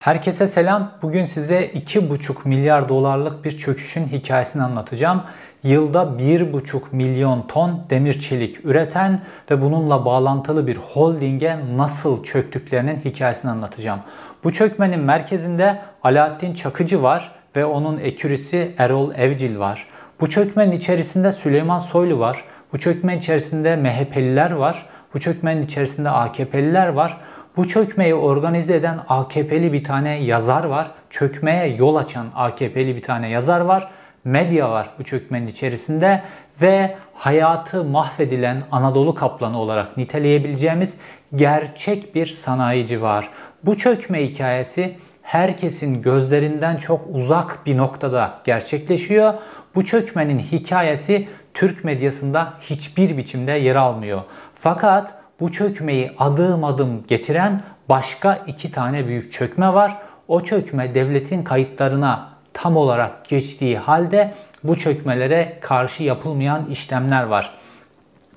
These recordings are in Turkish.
Herkese selam. Bugün size 2,5 milyar dolarlık bir çöküşün hikayesini anlatacağım. Yılda 1,5 milyon ton demir çelik üreten ve bununla bağlantılı bir holdinge nasıl çöktüklerinin hikayesini anlatacağım. Bu çökmenin merkezinde Alaaddin Çakıcı var ve onun ekürisi Erol Evcil var. Bu çökmenin içerisinde Süleyman Soylu var. Bu çökmenin içerisinde MHP'liler var. Bu çökmenin içerisinde AKP'liler var. Bu çökmeyi organize eden AKP'li bir tane yazar var. Çökmeye yol açan AKP'li bir tane yazar var. Medya var bu çökmenin içerisinde ve hayatı mahvedilen Anadolu kaplanı olarak niteleyebileceğimiz gerçek bir sanayici var. Bu çökme hikayesi herkesin gözlerinden çok uzak bir noktada gerçekleşiyor. Bu çökmenin hikayesi Türk medyasında hiçbir biçimde yer almıyor. Fakat bu çökmeyi adım adım getiren başka iki tane büyük çökme var. O çökme devletin kayıtlarına tam olarak geçtiği halde bu çökmelere karşı yapılmayan işlemler var.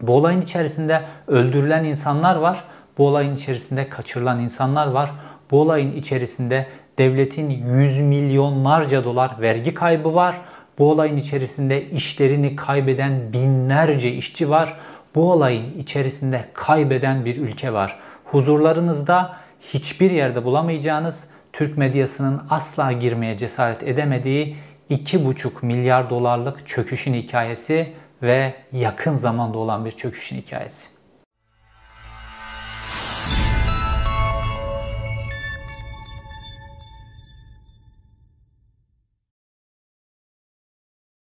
Bu olayın içerisinde öldürülen insanlar var. Bu olayın içerisinde kaçırılan insanlar var. Bu olayın içerisinde devletin yüz milyonlarca dolar vergi kaybı var. Bu olayın içerisinde işlerini kaybeden binlerce işçi var bu olayın içerisinde kaybeden bir ülke var. Huzurlarınızda hiçbir yerde bulamayacağınız Türk medyasının asla girmeye cesaret edemediği 2,5 milyar dolarlık çöküşün hikayesi ve yakın zamanda olan bir çöküşün hikayesi.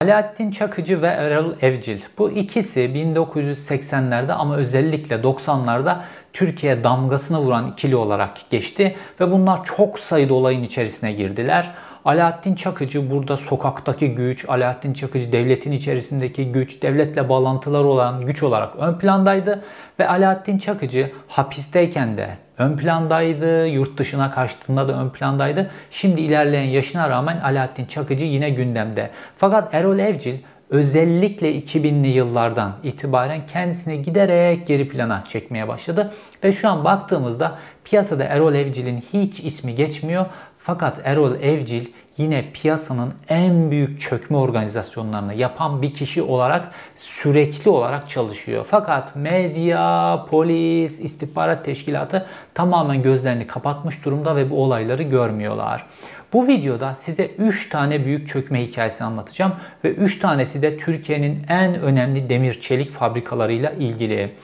Alaaddin Çakıcı ve Erol Evcil. Bu ikisi 1980'lerde ama özellikle 90'larda Türkiye damgasını vuran ikili olarak geçti ve bunlar çok sayıda olayın içerisine girdiler. Alaaddin Çakıcı burada sokaktaki güç, Alaaddin Çakıcı devletin içerisindeki güç, devletle bağlantıları olan güç olarak ön plandaydı ve Alaaddin Çakıcı hapisteyken de ön plandaydı, yurt dışına kaçtığında da ön plandaydı. Şimdi ilerleyen yaşına rağmen Alaaddin Çakıcı yine gündemde. Fakat Erol Evcil özellikle 2000'li yıllardan itibaren kendisini giderek geri plana çekmeye başladı. Ve şu an baktığımızda piyasada Erol Evcil'in hiç ismi geçmiyor. Fakat Erol Evcil yine piyasanın en büyük çökme organizasyonlarını yapan bir kişi olarak sürekli olarak çalışıyor. Fakat medya, polis, istihbarat teşkilatı tamamen gözlerini kapatmış durumda ve bu olayları görmüyorlar. Bu videoda size 3 tane büyük çökme hikayesi anlatacağım ve 3 tanesi de Türkiye'nin en önemli demir çelik fabrikalarıyla ilgili.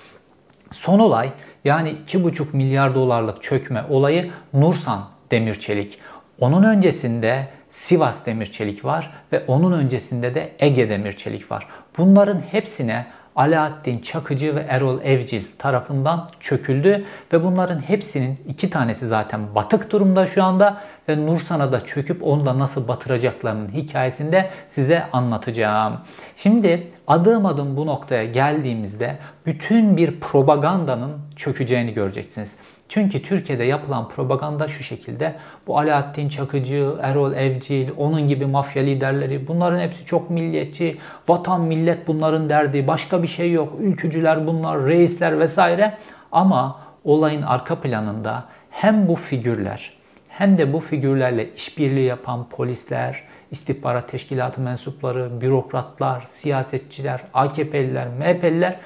Son olay yani 2,5 milyar dolarlık çökme olayı Nursan Demir Çelik. Onun öncesinde Sivas Demir Çelik var ve onun öncesinde de Ege Demir Çelik var. Bunların hepsine Alaaddin Çakıcı ve Erol Evcil tarafından çöküldü ve bunların hepsinin iki tanesi zaten batık durumda şu anda ve Nursan'a da çöküp onu da nasıl batıracaklarının hikayesini de size anlatacağım. Şimdi adım adım bu noktaya geldiğimizde bütün bir propagandanın çökeceğini göreceksiniz. Çünkü Türkiye'de yapılan propaganda şu şekilde. Bu Alaaddin Çakıcı, Erol Evcil, onun gibi mafya liderleri bunların hepsi çok milliyetçi. Vatan millet bunların derdi. Başka bir şey yok. Ülkücüler bunlar, reisler vesaire. Ama olayın arka planında hem bu figürler hem de bu figürlerle işbirliği yapan polisler, istihbarat teşkilatı mensupları, bürokratlar, siyasetçiler, AKP'liler, MHP'liler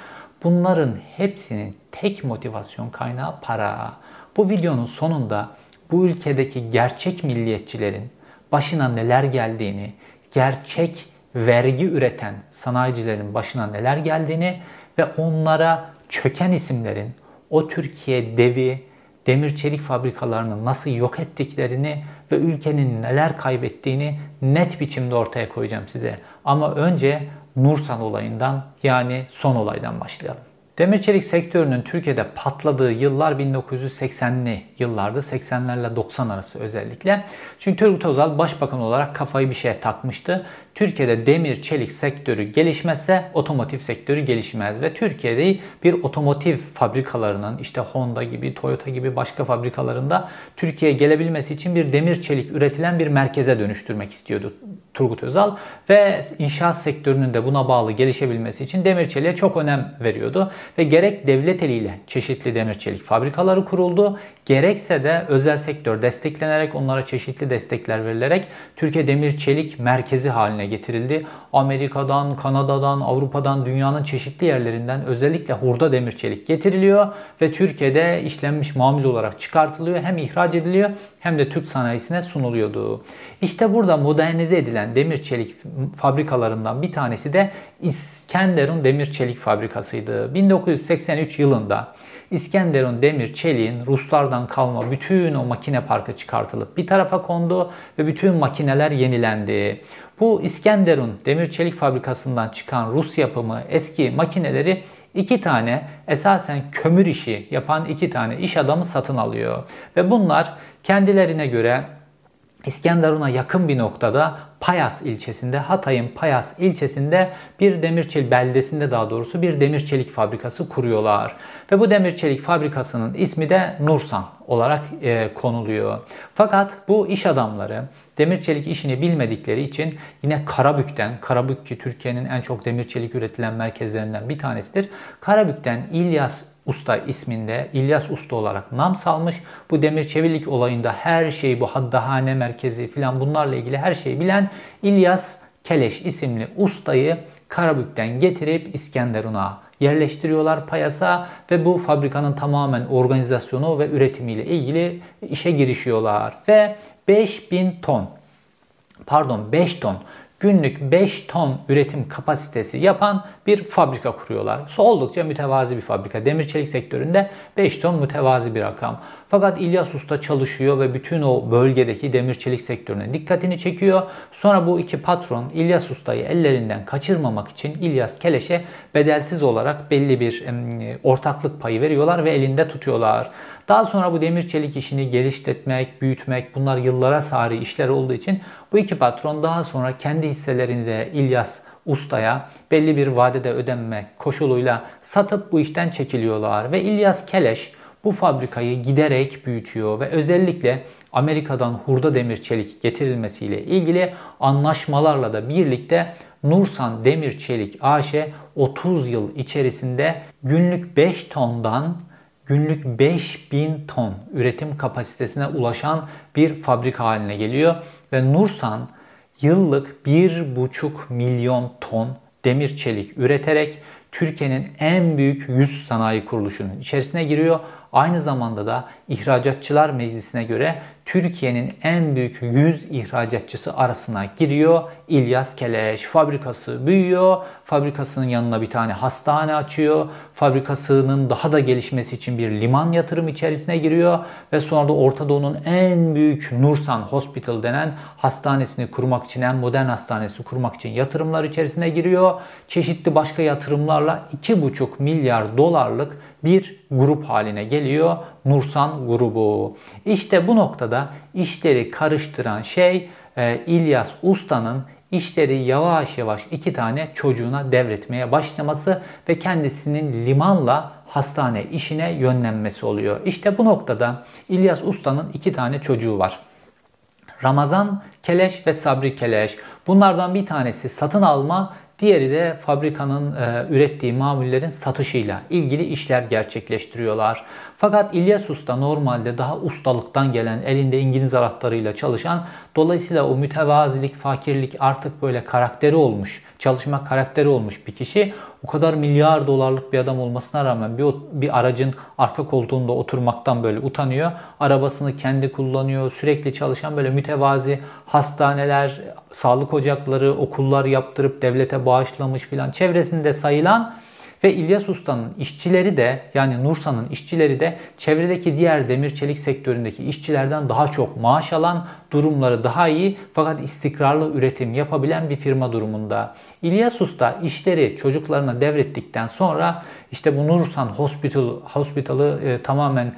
bunların hepsinin tek motivasyon kaynağı para. Bu videonun sonunda bu ülkedeki gerçek milliyetçilerin başına neler geldiğini, gerçek vergi üreten sanayicilerin başına neler geldiğini ve onlara çöken isimlerin o Türkiye devi, demir çelik fabrikalarını nasıl yok ettiklerini ve ülkenin neler kaybettiğini net biçimde ortaya koyacağım size. Ama önce Nursan olayından yani son olaydan başlayalım. Demir çelik sektörünün Türkiye'de patladığı yıllar 1980'li yıllardı. 80'lerle 90 arası özellikle. Çünkü Turgut Özal başbakan olarak kafayı bir şeye takmıştı. Türkiye'de demir çelik sektörü gelişmezse otomotiv sektörü gelişmez ve Türkiye'de bir otomotiv fabrikalarının işte Honda gibi, Toyota gibi başka fabrikalarında Türkiye'ye gelebilmesi için bir demir çelik üretilen bir merkeze dönüştürmek istiyordu Turgut Özal ve inşaat sektörünün de buna bağlı gelişebilmesi için demir çeliğe çok önem veriyordu ve gerek devlet eliyle çeşitli demir çelik fabrikaları kuruldu gerekse de özel sektör desteklenerek onlara çeşitli destekler verilerek Türkiye Demir Çelik merkezi haline getirildi. Amerika'dan, Kanada'dan, Avrupa'dan, dünyanın çeşitli yerlerinden özellikle hurda demir çelik getiriliyor ve Türkiye'de işlenmiş mamul olarak çıkartılıyor. Hem ihraç ediliyor hem de Türk sanayisine sunuluyordu. İşte burada modernize edilen demir çelik fabrikalarından bir tanesi de İskenderun Demir Çelik Fabrikası'ydı. 1983 yılında İskenderun Demir Çelik'in Ruslardan kalma bütün o makine parkı çıkartılıp bir tarafa kondu ve bütün makineler yenilendi. Bu İskenderun Demir Çelik Fabrikası'ndan çıkan Rus yapımı eski makineleri iki tane esasen kömür işi yapan iki tane iş adamı satın alıyor. Ve bunlar kendilerine göre İskenderun'a yakın bir noktada Payas ilçesinde, Hatay'ın Payas ilçesinde bir demir çelik beldesinde daha doğrusu bir demir çelik fabrikası kuruyorlar. Ve bu demir çelik fabrikasının ismi de Nursan olarak e, konuluyor. Fakat bu iş adamları demir çelik işini bilmedikleri için yine Karabük'ten, Karabük ki Türkiye'nin en çok demir çelik üretilen merkezlerinden bir tanesidir. Karabük'ten İlyas Usta isminde İlyas Usta olarak nam salmış. Bu demir çevilik olayında her şeyi bu haddahane merkezi filan bunlarla ilgili her şeyi bilen İlyas Keleş isimli ustayı Karabük'ten getirip İskenderun'a yerleştiriyorlar payasa ve bu fabrikanın tamamen organizasyonu ve üretimiyle ilgili işe girişiyorlar. Ve 5000 ton pardon 5 ton günlük 5 ton üretim kapasitesi yapan bir fabrika kuruyorlar. Oldukça mütevazi bir fabrika. Demir çelik sektöründe 5 ton mütevazi bir rakam. Fakat İlyas Usta çalışıyor ve bütün o bölgedeki demir çelik sektörüne dikkatini çekiyor. Sonra bu iki patron İlyas Usta'yı ellerinden kaçırmamak için İlyas Keleş'e bedelsiz olarak belli bir ortaklık payı veriyorlar ve elinde tutuyorlar. Daha sonra bu demir çelik işini geliştirmek, büyütmek bunlar yıllara sari işler olduğu için bu iki patron daha sonra kendi hisselerini de İlyas ustaya belli bir vadede ödenmek koşuluyla satıp bu işten çekiliyorlar ve İlyas Keleş bu fabrikayı giderek büyütüyor ve özellikle Amerika'dan hurda demir çelik getirilmesiyle ilgili anlaşmalarla da birlikte Nursan Demir Çelik AŞ 30 yıl içerisinde günlük 5 tondan günlük 5000 ton üretim kapasitesine ulaşan bir fabrika haline geliyor ve Nursan yıllık 1,5 milyon ton demir çelik üreterek Türkiye'nin en büyük 100 sanayi kuruluşunun içerisine giriyor. Aynı zamanda da İhracatçılar Meclisi'ne göre Türkiye'nin en büyük 100 ihracatçısı arasına giriyor. İlyas Keleş fabrikası büyüyor. Fabrikasının yanına bir tane hastane açıyor. Fabrikasının daha da gelişmesi için bir liman yatırım içerisine giriyor. Ve sonra da Orta Doğu'nun en büyük Nursan Hospital denen hastanesini kurmak için, en modern hastanesi kurmak için yatırımlar içerisine giriyor. Çeşitli başka yatırımlarla 2,5 milyar dolarlık bir grup haline geliyor. Nursan grubu. İşte bu noktada işleri karıştıran şey e, İlyas Usta'nın işleri yavaş yavaş iki tane çocuğuna devretmeye başlaması ve kendisinin limanla hastane işine yönlenmesi oluyor. İşte bu noktada İlyas Usta'nın iki tane çocuğu var. Ramazan Keleş ve Sabri Keleş. Bunlardan bir tanesi satın alma, Diğeri de fabrikanın e, ürettiği mamullerin satışıyla ilgili işler gerçekleştiriyorlar. Fakat İlyas Usta normalde daha ustalıktan gelen, elinde İngiliz anahtarıyla çalışan, dolayısıyla o mütevazilik, fakirlik artık böyle karakteri olmuş, çalışma karakteri olmuş bir kişi. O kadar milyar dolarlık bir adam olmasına rağmen bir, bir aracın arka koltuğunda oturmaktan böyle utanıyor. Arabasını kendi kullanıyor, sürekli çalışan böyle mütevazi hastaneler, sağlık ocakları, okullar yaptırıp devlete bağışlamış filan çevresinde sayılan ve İlyas Usta'nın işçileri de yani Nursa'nın işçileri de çevredeki diğer demir çelik sektöründeki işçilerden daha çok maaş alan, durumları daha iyi fakat istikrarlı üretim yapabilen bir firma durumunda. İlyas Usta işleri çocuklarına devrettikten sonra işte bu Nursan Hospital, Hospital'ı e, tamamen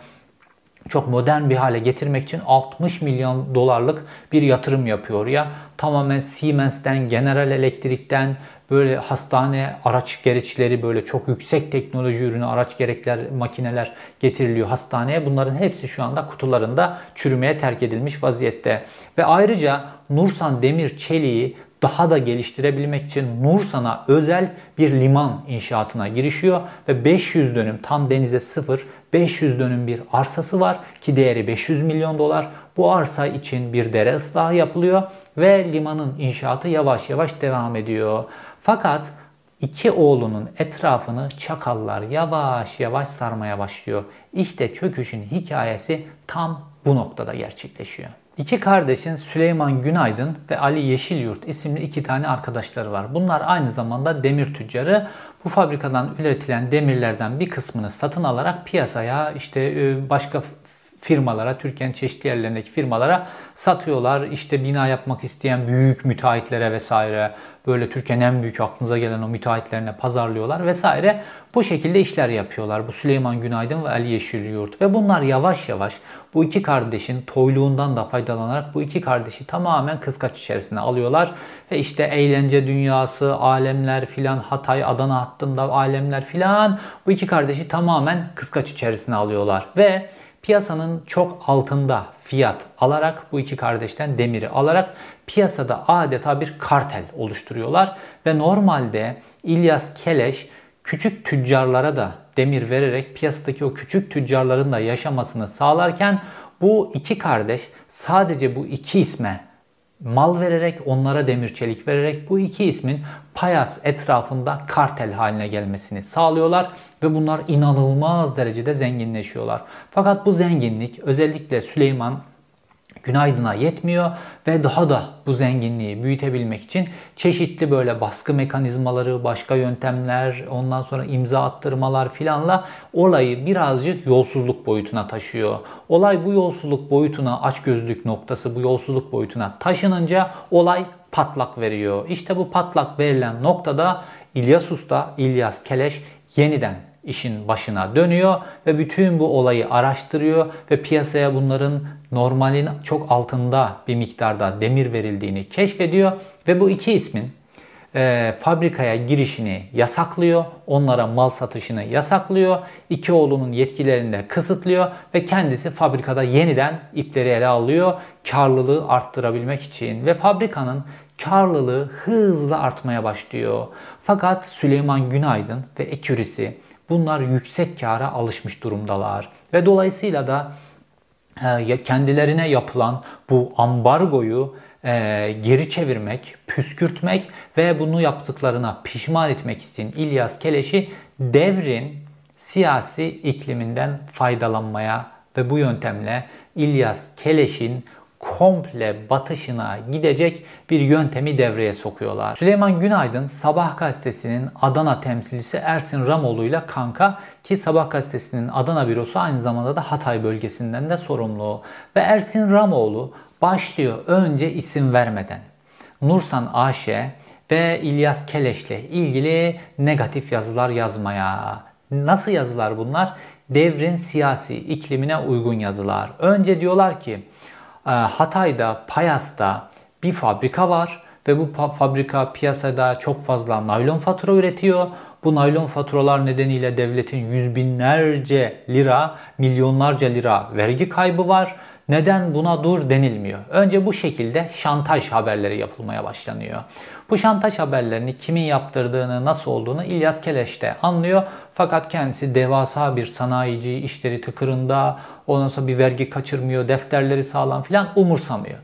çok modern bir hale getirmek için 60 milyon dolarlık bir yatırım yapıyor ya. Tamamen Siemens'ten, General Electric'ten böyle hastane araç gereçleri böyle çok yüksek teknoloji ürünü araç gerekler makineler getiriliyor hastaneye. Bunların hepsi şu anda kutularında çürümeye terk edilmiş vaziyette. Ve ayrıca Nursan Demir Çeliği daha da geliştirebilmek için Nursan'a özel bir liman inşaatına girişiyor ve 500 dönüm tam denize sıfır 500 dönüm bir arsası var ki değeri 500 milyon dolar. Bu arsa için bir dere ıslahı yapılıyor ve limanın inşaatı yavaş yavaş devam ediyor. Fakat iki oğlunun etrafını çakallar yavaş yavaş sarmaya başlıyor. İşte çöküşün hikayesi tam bu noktada gerçekleşiyor. İki kardeşin Süleyman Günaydın ve Ali Yeşilyurt isimli iki tane arkadaşları var. Bunlar aynı zamanda demir tüccarı. Bu fabrikadan üretilen demirlerden bir kısmını satın alarak piyasaya işte e, başka firmalara, Türkiye'nin çeşitli yerlerindeki firmalara satıyorlar. İşte bina yapmak isteyen büyük müteahhitlere vesaire böyle Türkiye'nin en büyük aklınıza gelen o müteahhitlerine pazarlıyorlar vesaire. Bu şekilde işler yapıyorlar. Bu Süleyman Günaydın ve Ali Yeşilyurt. Ve bunlar yavaş yavaş bu iki kardeşin toyluğundan da faydalanarak bu iki kardeşi tamamen kıskaç içerisine alıyorlar. Ve işte eğlence dünyası, alemler filan, Hatay, Adana hattında alemler filan bu iki kardeşi tamamen kıskaç içerisine alıyorlar. Ve piyasanın çok altında fiyat alarak bu iki kardeşten demiri alarak piyasada adeta bir kartel oluşturuyorlar ve normalde İlyas Keleş küçük tüccarlara da demir vererek piyasadaki o küçük tüccarların da yaşamasını sağlarken bu iki kardeş sadece bu iki isme mal vererek, onlara demir çelik vererek bu iki ismin Payas etrafında kartel haline gelmesini sağlıyorlar ve bunlar inanılmaz derecede zenginleşiyorlar. Fakat bu zenginlik özellikle Süleyman Günaydın'a yetmiyor ve daha da bu zenginliği büyütebilmek için çeşitli böyle baskı mekanizmaları, başka yöntemler, ondan sonra imza attırmalar filanla olayı birazcık yolsuzluk boyutuna taşıyor. Olay bu yolsuzluk boyutuna, açgözlük noktası bu yolsuzluk boyutuna taşınınca olay patlak veriyor. İşte bu patlak verilen noktada İlyas Usta, İlyas Keleş yeniden işin başına dönüyor ve bütün bu olayı araştırıyor ve piyasaya bunların normalin çok altında bir miktarda demir verildiğini keşfediyor ve bu iki ismin e, fabrikaya girişini yasaklıyor, onlara mal satışını yasaklıyor, iki oğlunun yetkilerini de kısıtlıyor ve kendisi fabrikada yeniden ipleri ele alıyor karlılığı arttırabilmek için ve fabrikanın karlılığı hızla artmaya başlıyor. Fakat Süleyman Günaydın ve ekürisi bunlar yüksek kâra alışmış durumdalar. Ve dolayısıyla da e, kendilerine yapılan bu ambargoyu e, geri çevirmek, püskürtmek ve bunu yaptıklarına pişman etmek için İlyas Keleş'i devrin siyasi ikliminden faydalanmaya ve bu yöntemle İlyas Keleş'in komple batışına gidecek bir yöntemi devreye sokuyorlar. Süleyman Günaydın Sabah gazetesinin Adana temsilcisi Ersin Ramoğlu ile kanka ki Sabah gazetesinin Adana bürosu aynı zamanda da Hatay bölgesinden de sorumlu. Ve Ersin Ramoğlu başlıyor önce isim vermeden. Nursan AŞ ve İlyas Keleş'le ilgili negatif yazılar yazmaya. Nasıl yazılar bunlar? Devrin siyasi iklimine uygun yazılar. Önce diyorlar ki Hatay'da, Payas'ta bir fabrika var ve bu fabrika piyasada çok fazla naylon fatura üretiyor. Bu naylon faturalar nedeniyle devletin yüz binlerce lira, milyonlarca lira vergi kaybı var. Neden buna dur denilmiyor. Önce bu şekilde şantaj haberleri yapılmaya başlanıyor. Bu şantaj haberlerini kimin yaptırdığını, nasıl olduğunu İlyas Keleş de anlıyor. Fakat kendisi devasa bir sanayici, işleri tıkırında, ondan sonra bir vergi kaçırmıyor, defterleri sağlam filan umursamıyor.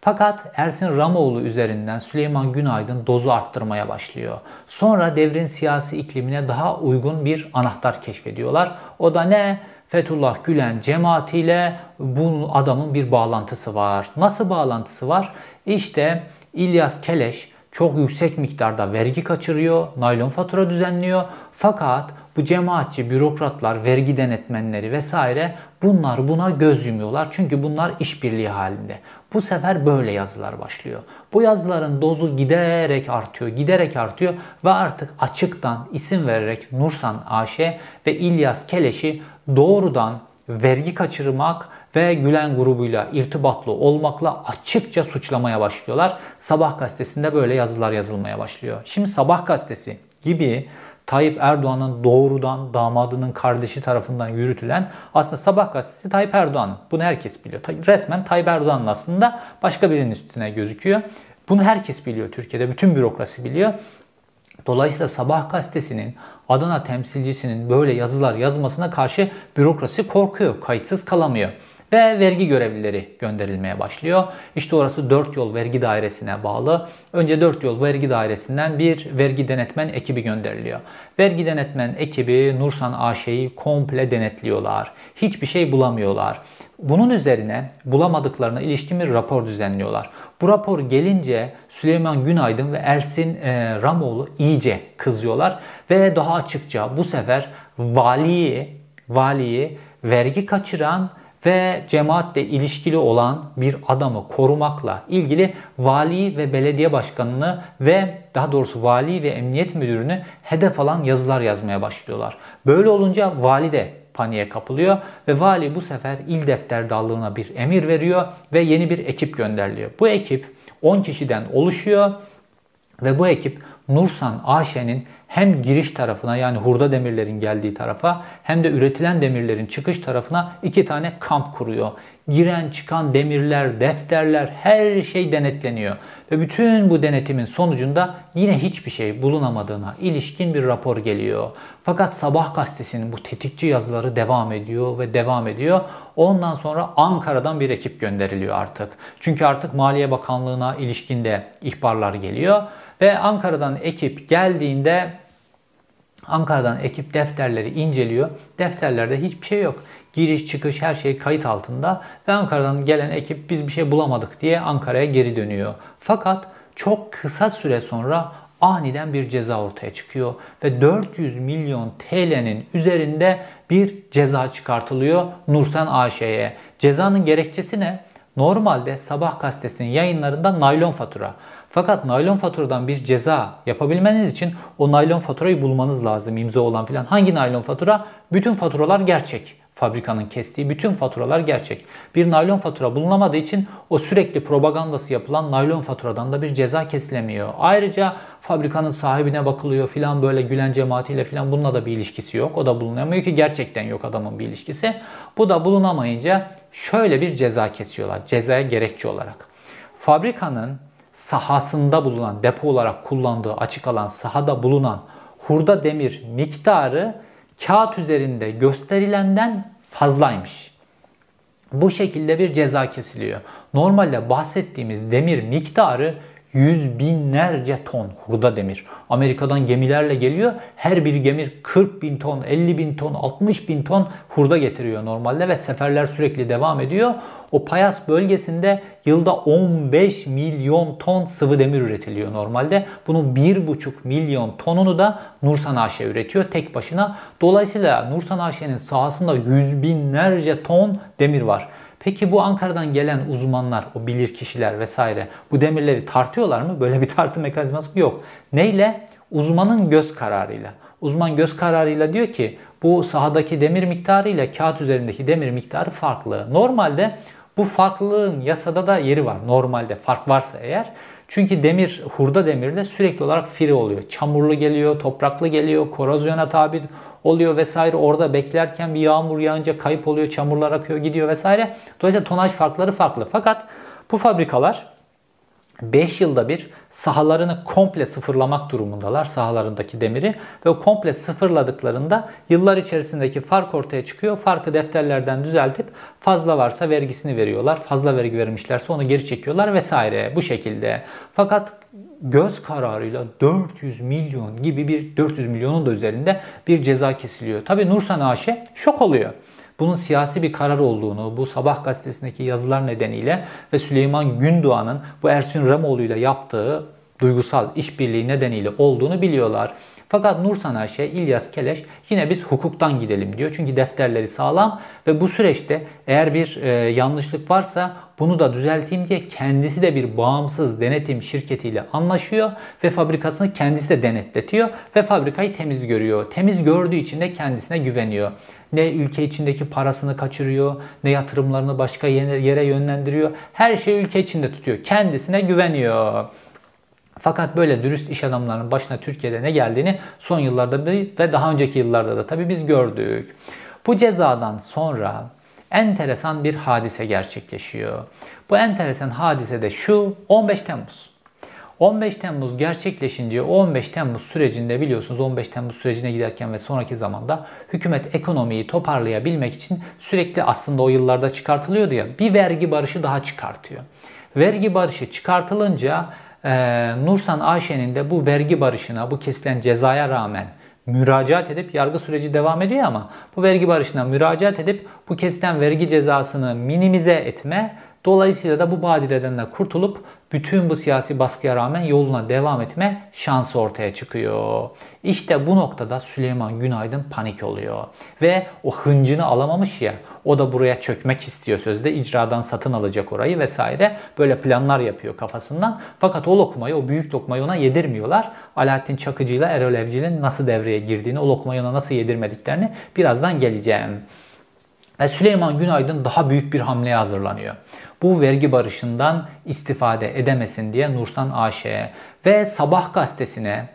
Fakat Ersin Ramoğlu üzerinden Süleyman Günaydın dozu arttırmaya başlıyor. Sonra devrin siyasi iklimine daha uygun bir anahtar keşfediyorlar. O da ne? Fethullah Gülen cemaatiyle bu adamın bir bağlantısı var. Nasıl bağlantısı var? İşte İlyas Keleş çok yüksek miktarda vergi kaçırıyor, naylon fatura düzenliyor. Fakat bu cemaatçi bürokratlar, vergi denetmenleri vesaire bunlar buna göz yumuyorlar. Çünkü bunlar işbirliği halinde. Bu sefer böyle yazılar başlıyor. Bu yazıların dozu giderek artıyor, giderek artıyor ve artık açıktan isim vererek Nursan AŞ ve İlyas Keleş'i doğrudan vergi kaçırmak ve Gülen grubuyla irtibatlı olmakla açıkça suçlamaya başlıyorlar. Sabah gazetesinde böyle yazılar yazılmaya başlıyor. Şimdi Sabah gazetesi gibi Tayyip Erdoğan'ın doğrudan damadının kardeşi tarafından yürütülen aslında Sabah gazetesi Tayyip Erdoğan'ın. Bunu herkes biliyor. Resmen Tayyip Erdoğan'ın aslında başka birinin üstüne gözüküyor. Bunu herkes biliyor Türkiye'de. Bütün bürokrasi biliyor. Dolayısıyla Sabah gazetesinin Adana temsilcisinin böyle yazılar yazmasına karşı bürokrasi korkuyor, kayıtsız kalamıyor ve vergi görevlileri gönderilmeye başlıyor. İşte orası 4 yol vergi dairesine bağlı. Önce 4 yol vergi dairesinden bir vergi denetmen ekibi gönderiliyor. Vergi denetmen ekibi Nursan AŞ'yi komple denetliyorlar. Hiçbir şey bulamıyorlar. Bunun üzerine bulamadıklarına ilişkin bir rapor düzenliyorlar. Bu rapor gelince Süleyman Günaydın ve Ersin e, Ramoğlu iyice kızıyorlar ve daha açıkça bu sefer valiyi valiyi vergi kaçıran ve cemaatle ilişkili olan bir adamı korumakla ilgili vali ve belediye başkanını ve daha doğrusu vali ve emniyet müdürünü hedef alan yazılar yazmaya başlıyorlar. Böyle olunca vali de paniğe kapılıyor ve vali bu sefer il defterdallığına bir emir veriyor ve yeni bir ekip gönderiliyor. Bu ekip 10 kişiden oluşuyor ve bu ekip Nursan AŞ'nin hem giriş tarafına yani hurda demirlerin geldiği tarafa hem de üretilen demirlerin çıkış tarafına iki tane kamp kuruyor. Giren çıkan demirler, defterler her şey denetleniyor. Ve bütün bu denetimin sonucunda yine hiçbir şey bulunamadığına ilişkin bir rapor geliyor. Fakat Sabah gazetesinin bu tetikçi yazıları devam ediyor ve devam ediyor. Ondan sonra Ankara'dan bir ekip gönderiliyor artık. Çünkü artık Maliye Bakanlığı'na ilişkinde ihbarlar geliyor. Ve Ankara'dan ekip geldiğinde Ankara'dan ekip defterleri inceliyor. Defterlerde hiçbir şey yok. Giriş çıkış her şey kayıt altında ve Ankara'dan gelen ekip biz bir şey bulamadık diye Ankara'ya geri dönüyor. Fakat çok kısa süre sonra aniden bir ceza ortaya çıkıyor ve 400 milyon TL'nin üzerinde bir ceza çıkartılıyor Nursen AŞ'ye. Cezanın gerekçesi ne? Normalde Sabah gazetesinin yayınlarında naylon fatura. Fakat naylon faturadan bir ceza yapabilmeniz için o naylon faturayı bulmanız lazım imza olan filan. Hangi naylon fatura? Bütün faturalar gerçek. Fabrikanın kestiği bütün faturalar gerçek. Bir naylon fatura bulunamadığı için o sürekli propagandası yapılan naylon faturadan da bir ceza kesilemiyor. Ayrıca fabrikanın sahibine bakılıyor filan böyle Gülen cemaatiyle filan bununla da bir ilişkisi yok. O da bulunamıyor ki gerçekten yok adamın bir ilişkisi. Bu da bulunamayınca şöyle bir ceza kesiyorlar. Cezaya gerekçe olarak. Fabrikanın sahasında bulunan depo olarak kullandığı açık alan sahada bulunan hurda demir miktarı kağıt üzerinde gösterilenden fazlaymış. Bu şekilde bir ceza kesiliyor. Normalde bahsettiğimiz demir miktarı yüz binlerce ton hurda demir. Amerika'dan gemilerle geliyor. Her bir gemi 40 bin ton, 50 bin ton, 60 bin ton hurda getiriyor normalde ve seferler sürekli devam ediyor. O Payas bölgesinde yılda 15 milyon ton sıvı demir üretiliyor normalde. Bunun 1,5 milyon tonunu da Nursan AŞ üretiyor tek başına. Dolayısıyla Nursan AŞ'nin sahasında yüz binlerce ton demir var. Peki bu Ankara'dan gelen uzmanlar, o bilir kişiler vesaire bu demirleri tartıyorlar mı? Böyle bir tartı mekanizması yok. Neyle? Uzmanın göz kararıyla. Uzman göz kararıyla diyor ki bu sahadaki demir miktarı ile kağıt üzerindeki demir miktarı farklı. Normalde bu farklılığın yasada da yeri var. Normalde fark varsa eğer. Çünkü demir, hurda demirde sürekli olarak firi oluyor. Çamurlu geliyor, topraklı geliyor, korozyona tabi oluyor vesaire. Orada beklerken bir yağmur yağınca kayıp oluyor, çamurlar akıyor gidiyor vesaire. Dolayısıyla tonaj farkları farklı. Fakat bu fabrikalar 5 yılda bir sahalarını komple sıfırlamak durumundalar sahalarındaki demiri ve o komple sıfırladıklarında yıllar içerisindeki fark ortaya çıkıyor. Farkı defterlerden düzeltip fazla varsa vergisini veriyorlar. Fazla vergi vermişlerse onu geri çekiyorlar vesaire bu şekilde. Fakat göz kararıyla 400 milyon gibi bir 400 milyonun da üzerinde bir ceza kesiliyor. Tabi Nursan AŞ şok oluyor bunun siyasi bir karar olduğunu, bu Sabah gazetesindeki yazılar nedeniyle ve Süleyman Gündoğan'ın bu Ersun Ramoğlu ile yaptığı duygusal işbirliği nedeniyle olduğunu biliyorlar. Fakat Nur Sanayi İlyas Keleş yine biz hukuktan gidelim diyor. Çünkü defterleri sağlam ve bu süreçte eğer bir e, yanlışlık varsa bunu da düzelteyim diye kendisi de bir bağımsız denetim şirketiyle anlaşıyor ve fabrikasını kendisi de denetletiyor ve fabrikayı temiz görüyor. Temiz gördüğü için de kendisine güveniyor. Ne ülke içindeki parasını kaçırıyor, ne yatırımlarını başka yere yönlendiriyor. Her şeyi ülke içinde tutuyor. Kendisine güveniyor. Fakat böyle dürüst iş adamlarının başına Türkiye'de ne geldiğini son yıllarda ve daha önceki yıllarda da tabii biz gördük. Bu cezadan sonra enteresan bir hadise gerçekleşiyor. Bu enteresan hadise de şu 15 Temmuz. 15 Temmuz gerçekleşince 15 Temmuz sürecinde biliyorsunuz 15 Temmuz sürecine giderken ve sonraki zamanda hükümet ekonomiyi toparlayabilmek için sürekli aslında o yıllarda çıkartılıyordu ya bir vergi barışı daha çıkartıyor. Vergi barışı çıkartılınca e, Nursan AŞ'nin de bu vergi barışına bu kesilen cezaya rağmen müracaat edip yargı süreci devam ediyor ama bu vergi barışına müracaat edip bu kesilen vergi cezasını minimize etme dolayısıyla da bu badireden de kurtulup bütün bu siyasi baskıya rağmen yoluna devam etme şansı ortaya çıkıyor. İşte bu noktada Süleyman Günaydın panik oluyor. Ve o hıncını alamamış ya o da buraya çökmek istiyor sözde. icradan satın alacak orayı vesaire. Böyle planlar yapıyor kafasından. Fakat o lokmayı, o büyük lokmayı ona yedirmiyorlar. Alaaddin Çakıcı ile Erol Evcil'in nasıl devreye girdiğini, o lokmayı ona nasıl yedirmediklerini birazdan geleceğim. Ve Süleyman Günaydın daha büyük bir hamleye hazırlanıyor. Bu vergi barışından istifade edemesin diye Nursan AŞ'ye ve Sabah gazetesine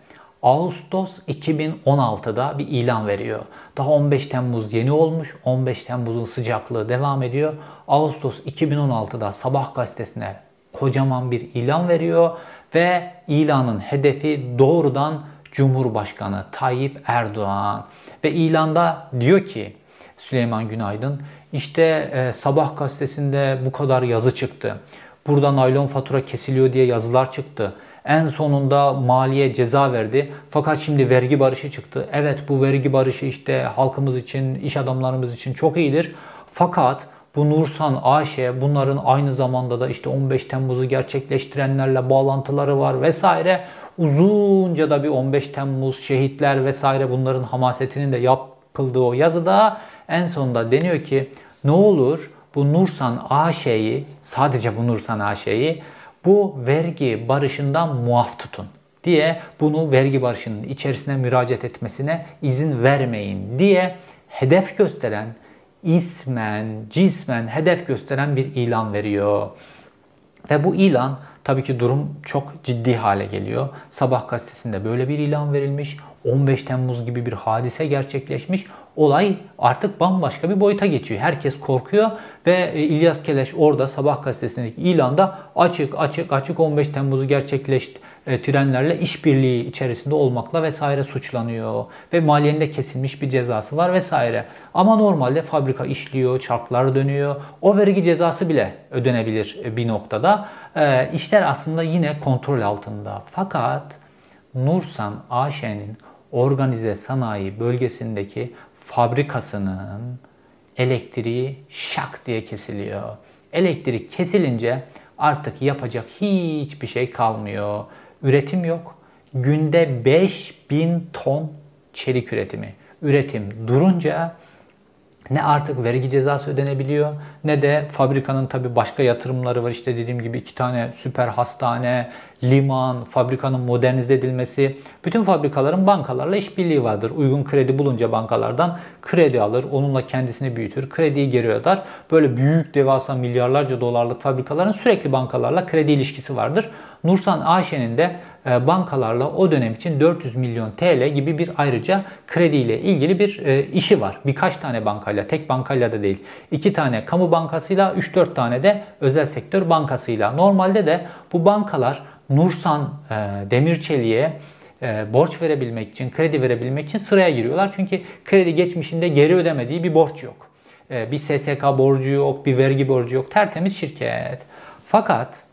Ağustos 2016'da bir ilan veriyor. Daha 15 Temmuz yeni olmuş. 15 Temmuz'un sıcaklığı devam ediyor. Ağustos 2016'da Sabah gazetesine kocaman bir ilan veriyor ve ilanın hedefi doğrudan Cumhurbaşkanı Tayyip Erdoğan. Ve ilanda diyor ki Süleyman Günaydın işte e, Sabah gazetesinde bu kadar yazı çıktı. Burada naylon fatura kesiliyor diye yazılar çıktı. En sonunda maliye ceza verdi. Fakat şimdi vergi barışı çıktı. Evet bu vergi barışı işte halkımız için, iş adamlarımız için çok iyidir. Fakat bu Nursan AŞ bunların aynı zamanda da işte 15 Temmuz'u gerçekleştirenlerle bağlantıları var vesaire. Uzunca da bir 15 Temmuz şehitler vesaire bunların hamasetinin de yapıldığı o yazıda en sonunda deniyor ki ne olur bu Nursan AŞ'yi sadece bu Nursan AŞ'yi bu vergi barışından muaf tutun diye bunu vergi barışının içerisine müracaat etmesine izin vermeyin diye hedef gösteren ismen, cismen hedef gösteren bir ilan veriyor. Ve bu ilan tabii ki durum çok ciddi hale geliyor. Sabah gazetesinde böyle bir ilan verilmiş. 15 Temmuz gibi bir hadise gerçekleşmiş. Olay artık bambaşka bir boyuta geçiyor. Herkes korkuyor ve e, İlyas Keleş orada Sabah gazetesindeki ilanda açık açık açık 15 Temmuz'u gerçekleştirenlerle işbirliği içerisinde olmakla vesaire suçlanıyor. Ve maliyende kesilmiş bir cezası var vesaire. Ama normalde fabrika işliyor, çarklar dönüyor. O vergi cezası bile ödenebilir e, bir noktada. E, işler aslında yine kontrol altında. Fakat Nursan AŞ'nin organize sanayi bölgesindeki fabrikasının elektriği şak diye kesiliyor. Elektrik kesilince artık yapacak hiçbir şey kalmıyor. Üretim yok. Günde 5000 ton çelik üretimi. Üretim durunca ne artık vergi cezası ödenebiliyor ne de fabrikanın tabi başka yatırımları var. İşte dediğim gibi iki tane süper hastane, liman, fabrikanın modernize edilmesi. Bütün fabrikaların bankalarla işbirliği vardır. Uygun kredi bulunca bankalardan kredi alır. Onunla kendisini büyütür. Krediyi geri öder. Böyle büyük devasa milyarlarca dolarlık fabrikaların sürekli bankalarla kredi ilişkisi vardır. Nursan AŞ'nin de bankalarla o dönem için 400 milyon TL gibi bir ayrıca krediyle ilgili bir e, işi var. Birkaç tane bankayla, tek bankayla da değil. iki tane kamu bankasıyla, 3-4 tane de özel sektör bankasıyla. Normalde de bu bankalar Nursan e, Demirçeli'ye borç verebilmek için, kredi verebilmek için sıraya giriyorlar. Çünkü kredi geçmişinde geri ödemediği bir borç yok. Bir SSK borcu yok, bir vergi borcu yok. Tertemiz şirket. Fakat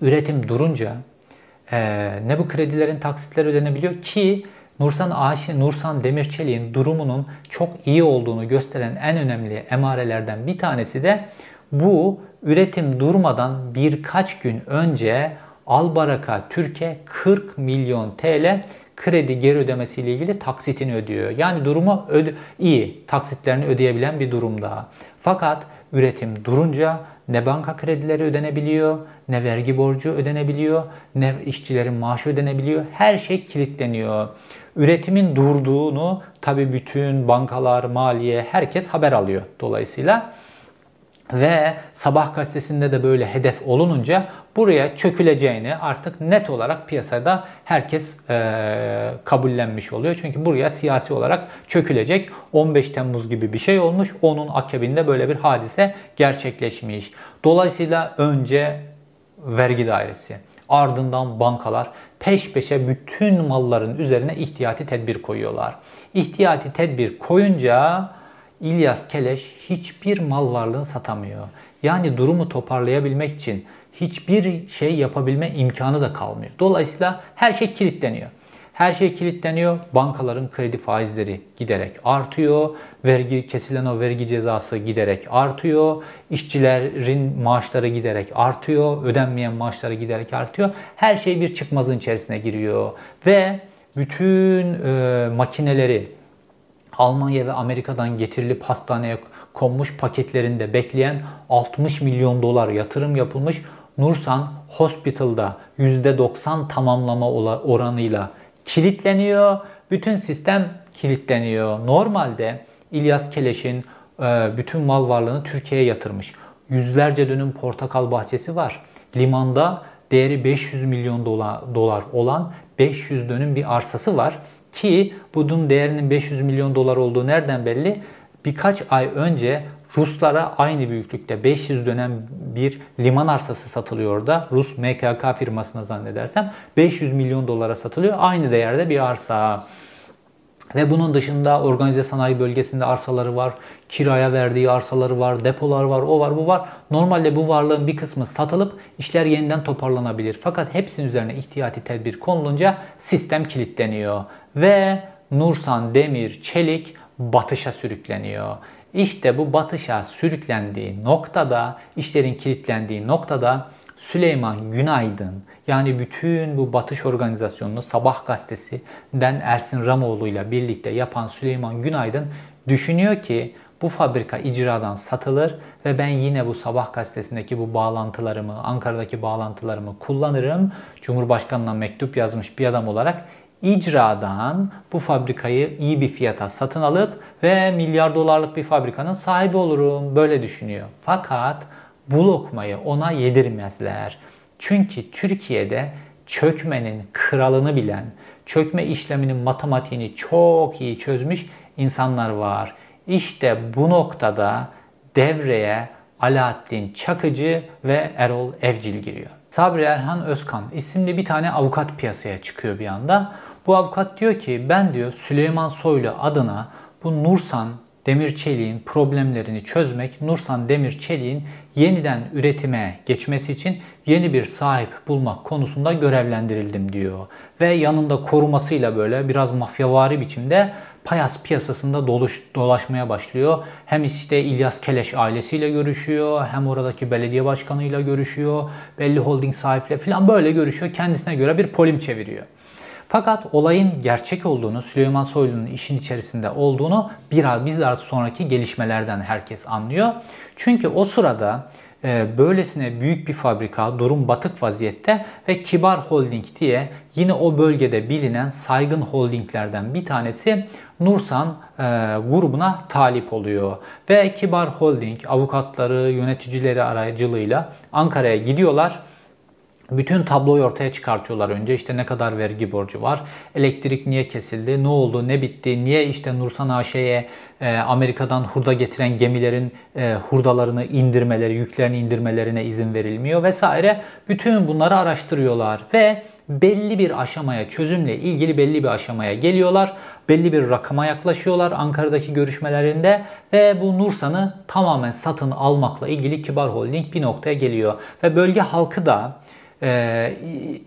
üretim durunca e, ne bu kredilerin taksitleri ödenebiliyor ki Nursan Aşi, Nursan Demirçelik'in durumunun çok iyi olduğunu gösteren en önemli emarelerden bir tanesi de bu üretim durmadan birkaç gün önce Albaraka Türkiye 40 milyon TL kredi geri ödemesi ile ilgili taksitini ödüyor. Yani durumu öde iyi, taksitlerini ödeyebilen bir durumda. Fakat üretim durunca ne banka kredileri ödenebiliyor, ne vergi borcu ödenebiliyor, ne işçilerin maaşı ödenebiliyor. Her şey kilitleniyor. Üretimin durduğunu tabi bütün bankalar, maliye herkes haber alıyor dolayısıyla. Ve sabah gazetesinde de böyle hedef olununca buraya çöküleceğini artık net olarak piyasada herkes e, kabullenmiş oluyor. Çünkü buraya siyasi olarak çökülecek 15 Temmuz gibi bir şey olmuş. Onun akabinde böyle bir hadise gerçekleşmiş. Dolayısıyla önce vergi dairesi, ardından bankalar peş peşe bütün malların üzerine ihtiyati tedbir koyuyorlar. İhtiyati tedbir koyunca İlyas Keleş hiçbir mal varlığını satamıyor. Yani durumu toparlayabilmek için hiçbir şey yapabilme imkanı da kalmıyor. Dolayısıyla her şey kilitleniyor. Her şey kilitleniyor. Bankaların kredi faizleri giderek artıyor. Vergi kesilen o vergi cezası giderek artıyor. İşçilerin maaşları giderek artıyor. Ödenmeyen maaşları giderek artıyor. Her şey bir çıkmazın içerisine giriyor ve bütün e, makineleri Almanya ve Amerika'dan getirilip hastaneye konmuş paketlerinde bekleyen 60 milyon dolar yatırım yapılmış Nursan Hospital'da %90 tamamlama oranıyla kilitleniyor. Bütün sistem kilitleniyor. Normalde İlyas Keleş'in e, bütün mal varlığını Türkiye'ye yatırmış. Yüzlerce dönüm portakal bahçesi var. Limanda değeri 500 milyon dolar olan 500 dönüm bir arsası var. Ki bunun değerinin 500 milyon dolar olduğu nereden belli? Birkaç ay önce Ruslara aynı büyüklükte 500 dönem bir liman arsası satılıyor orada. Rus MKK firmasına zannedersem 500 milyon dolara satılıyor. Aynı değerde bir arsa. Ve bunun dışında organize sanayi bölgesinde arsaları var, kiraya verdiği arsaları var, depolar var, o var, bu var. Normalde bu varlığın bir kısmı satılıp işler yeniden toparlanabilir. Fakat hepsinin üzerine ihtiyati tedbir konulunca sistem kilitleniyor. Ve Nursan Demir Çelik batışa sürükleniyor. İşte bu batışa sürüklendiği noktada, işlerin kilitlendiği noktada Süleyman Günaydın yani bütün bu batış organizasyonunu Sabah gazetesinden Ersin Ramoğlu ile birlikte yapan Süleyman Günaydın düşünüyor ki bu fabrika icradan satılır ve ben yine bu Sabah gazetesindeki bu bağlantılarımı, Ankara'daki bağlantılarımı kullanırım. Cumhurbaşkanına mektup yazmış bir adam olarak icradan bu fabrikayı iyi bir fiyata satın alıp ve milyar dolarlık bir fabrikanın sahibi olurum. Böyle düşünüyor. Fakat bu lokmayı ona yedirmezler. Çünkü Türkiye'de çökmenin kralını bilen, çökme işleminin matematiğini çok iyi çözmüş insanlar var. İşte bu noktada devreye Alaaddin Çakıcı ve Erol Evcil giriyor. Sabri Erhan Özkan isimli bir tane avukat piyasaya çıkıyor bir anda. Bu avukat diyor ki ben diyor Süleyman Soylu adına bu Nursan Demir Çelik'in problemlerini çözmek, Nursan Demir Çelik'in yeniden üretime geçmesi için yeni bir sahip bulmak konusunda görevlendirildim diyor. Ve yanında korumasıyla böyle biraz mafyavari biçimde Payas piyasasında doluş, dolaşmaya başlıyor. Hem işte İlyas Keleş ailesiyle görüşüyor, hem oradaki belediye başkanıyla görüşüyor, belli holding sahiple falan böyle görüşüyor. Kendisine göre bir polim çeviriyor. Fakat olayın gerçek olduğunu, Süleyman Soylu'nun işin içerisinde olduğunu biraz bizler sonraki gelişmelerden herkes anlıyor. Çünkü o sırada e, böylesine büyük bir fabrika durum batık vaziyette ve Kibar Holding diye yine o bölgede bilinen saygın holdinglerden bir tanesi Nursan e, grubuna talip oluyor. Ve Kibar Holding avukatları, yöneticileri aracılığıyla Ankara'ya gidiyorlar bütün tabloyu ortaya çıkartıyorlar önce. İşte ne kadar vergi borcu var, elektrik niye kesildi, ne oldu, ne bitti, niye işte Nursan AŞ'ye e, Amerika'dan hurda getiren gemilerin e, hurdalarını indirmeleri, yüklerini indirmelerine izin verilmiyor vesaire. Bütün bunları araştırıyorlar ve belli bir aşamaya, çözümle ilgili belli bir aşamaya geliyorlar. Belli bir rakama yaklaşıyorlar Ankara'daki görüşmelerinde ve bu Nursan'ı tamamen satın almakla ilgili Kibar Holding bir noktaya geliyor. Ve bölge halkı da e,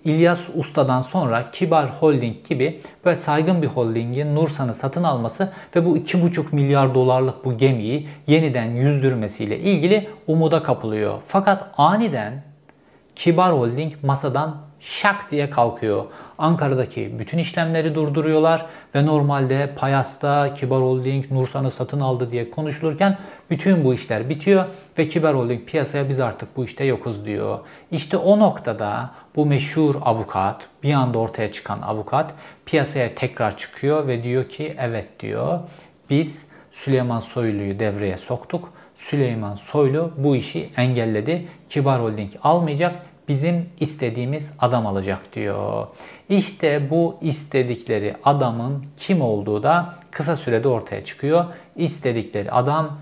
İlyas Usta'dan sonra Kibar Holding gibi böyle saygın bir holdingin Nursan'ı satın alması ve bu 2,5 milyar dolarlık bu gemiyi yeniden yüzdürmesiyle ilgili umuda kapılıyor. Fakat aniden Kibar Holding masadan şak diye kalkıyor. Ankara'daki bütün işlemleri durduruyorlar ve normalde Payas'ta Kibar Holding Nursan'ı satın aldı diye konuşulurken bütün bu işler bitiyor ve Kibar Holding piyasaya biz artık bu işte yokuz diyor. İşte o noktada bu meşhur avukat, bir anda ortaya çıkan avukat piyasaya tekrar çıkıyor ve diyor ki evet diyor biz Süleyman Soylu'yu devreye soktuk. Süleyman Soylu bu işi engelledi. Kibar Holding almayacak bizim istediğimiz adam alacak diyor. İşte bu istedikleri adamın kim olduğu da kısa sürede ortaya çıkıyor. İstedikleri adam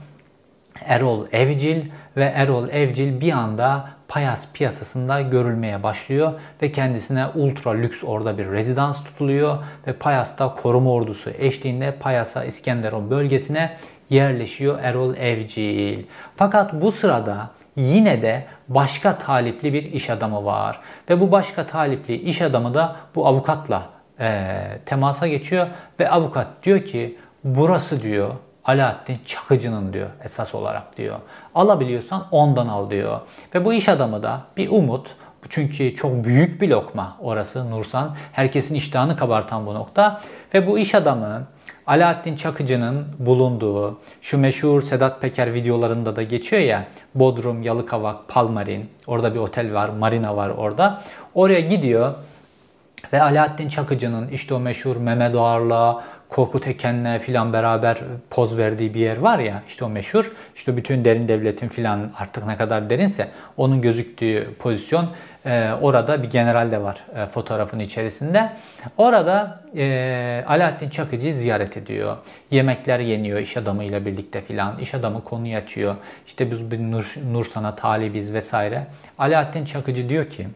Erol Evcil ve Erol Evcil bir anda Payas piyasasında görülmeye başlıyor ve kendisine ultra lüks orada bir rezidans tutuluyor ve Payas'ta koruma ordusu eşliğinde Payas'a İskenderun bölgesine yerleşiyor Erol Evcil. Fakat bu sırada yine de başka talipli bir iş adamı var. Ve bu başka talipli iş adamı da bu avukatla e, temasa geçiyor ve avukat diyor ki burası diyor Alaaddin Çakıcı'nın diyor esas olarak diyor. Alabiliyorsan ondan al diyor. Ve bu iş adamı da bir umut çünkü çok büyük bir lokma orası Nursan. Herkesin iştahını kabartan bu nokta. Ve bu iş adamı Alaaddin Çakıcı'nın bulunduğu şu meşhur Sedat Peker videolarında da geçiyor ya Bodrum, Yalıkavak, Palmarin orada bir otel var, marina var orada. Oraya gidiyor ve Alaaddin Çakıcı'nın işte o meşhur Mehmet Ağar'la Korkut Eken'le filan beraber poz verdiği bir yer var ya işte o meşhur. İşte bütün derin devletin filan artık ne kadar derinse onun gözüktüğü pozisyon e, orada bir general de var e, fotoğrafın içerisinde. Orada e, Alaaddin Çakıcı'yı ziyaret ediyor. Yemekler yeniyor iş adamıyla birlikte filan. İş adamı konuyu açıyor. İşte biz bir Nur, Nur sana talibiz vesaire. Alaaddin Çakıcı diyor ki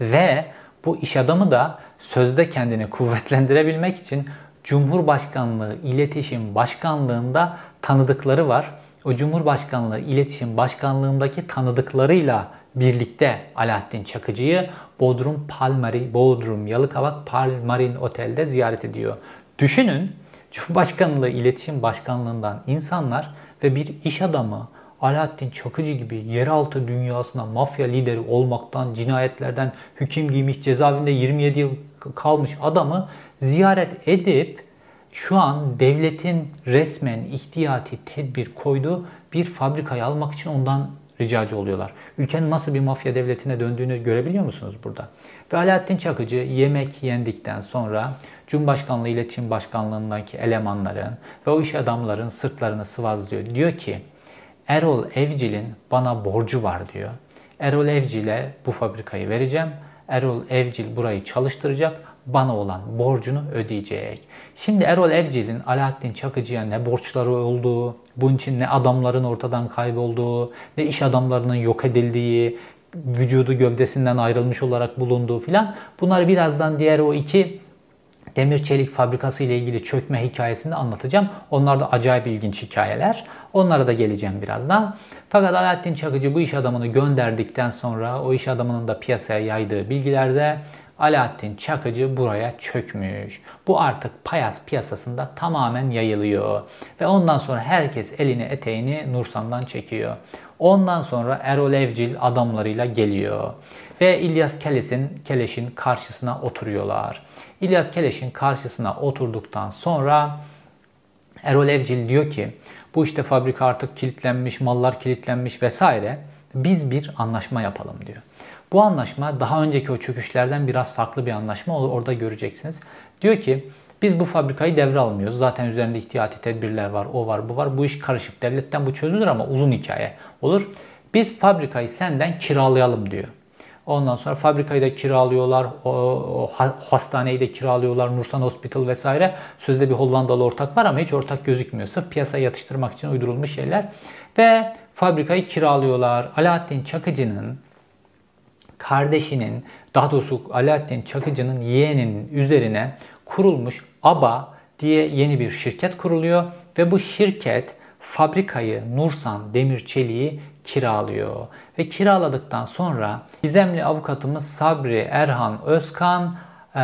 ve bu iş adamı da sözde kendini kuvvetlendirebilmek için Cumhurbaşkanlığı İletişim Başkanlığında tanıdıkları var. O Cumhurbaşkanlığı İletişim Başkanlığındaki tanıdıklarıyla birlikte Alaaddin Çakıcı'yı Bodrum Palmari, Bodrum Yalıkavak Palmarin Otel'de ziyaret ediyor. Düşünün Cumhurbaşkanlığı İletişim Başkanlığından insanlar ve bir iş adamı Alaaddin Çakıcı gibi yeraltı dünyasına mafya lideri olmaktan, cinayetlerden hüküm giymiş, cezaevinde 27 yıl kalmış adamı ziyaret edip şu an devletin resmen ihtiyati tedbir koyduğu bir fabrikayı almak için ondan ricacı oluyorlar. Ülkenin nasıl bir mafya devletine döndüğünü görebiliyor musunuz burada? Ve Alaaddin Çakıcı yemek yendikten sonra Cumhurbaşkanlığı İletişim Başkanlığındaki elemanların ve o iş adamların sırtlarını sıvazlıyor. Diyor ki Erol Evcil'in bana borcu var diyor. Erol Evcil'e bu fabrikayı vereceğim. Erol Evcil burayı çalıştıracak. Bana olan borcunu ödeyecek. Şimdi Erol Evcil'in Alaaddin Çakıcı'ya ne borçları olduğu, bunun için ne adamların ortadan kaybolduğu, ne iş adamlarının yok edildiği, vücudu gövdesinden ayrılmış olarak bulunduğu filan. Bunları birazdan diğer o iki demir çelik fabrikası ile ilgili çökme hikayesini anlatacağım. Onlar da acayip ilginç hikayeler. Onlara da geleceğim birazdan. Fakat Alaaddin Çakıcı bu iş adamını gönderdikten sonra o iş adamının da piyasaya yaydığı bilgilerde Alaaddin Çakıcı buraya çökmüş. Bu artık payas piyasasında tamamen yayılıyor. Ve ondan sonra herkes elini eteğini Nursan'dan çekiyor. Ondan sonra Erol Evcil adamlarıyla geliyor. Ve İlyas Keleş'in Keleş'in karşısına oturuyorlar. İlyas Keleş'in karşısına oturduktan sonra Erol Evcil diyor ki bu işte fabrika artık kilitlenmiş, mallar kilitlenmiş vesaire. Biz bir anlaşma yapalım diyor. Bu anlaşma daha önceki o çöküşlerden biraz farklı bir anlaşma. Orada göreceksiniz. Diyor ki biz bu fabrikayı devralmıyoruz. Zaten üzerinde ihtiyati tedbirler var, o var, bu var. Bu iş karışık. Devletten bu çözülür ama uzun hikaye olur. Biz fabrikayı senden kiralayalım diyor. Ondan sonra fabrikayı da kiralıyorlar, o, hastaneyi de kiralıyorlar, Nursan Hospital vesaire. Sözde bir Hollandalı ortak var ama hiç ortak gözükmüyor. Sırf piyasaya yatıştırmak için uydurulmuş şeyler. Ve fabrikayı kiralıyorlar. Alaaddin Çakıcı'nın kardeşinin, daha doğrusu Alaaddin Çakıcı'nın yeğeninin üzerine kurulmuş ABA diye yeni bir şirket kuruluyor. Ve bu şirket fabrikayı Nursan Demir Çeliği kiralıyor. Ve kiraladıktan sonra gizemli avukatımız Sabri Erhan Özkan e,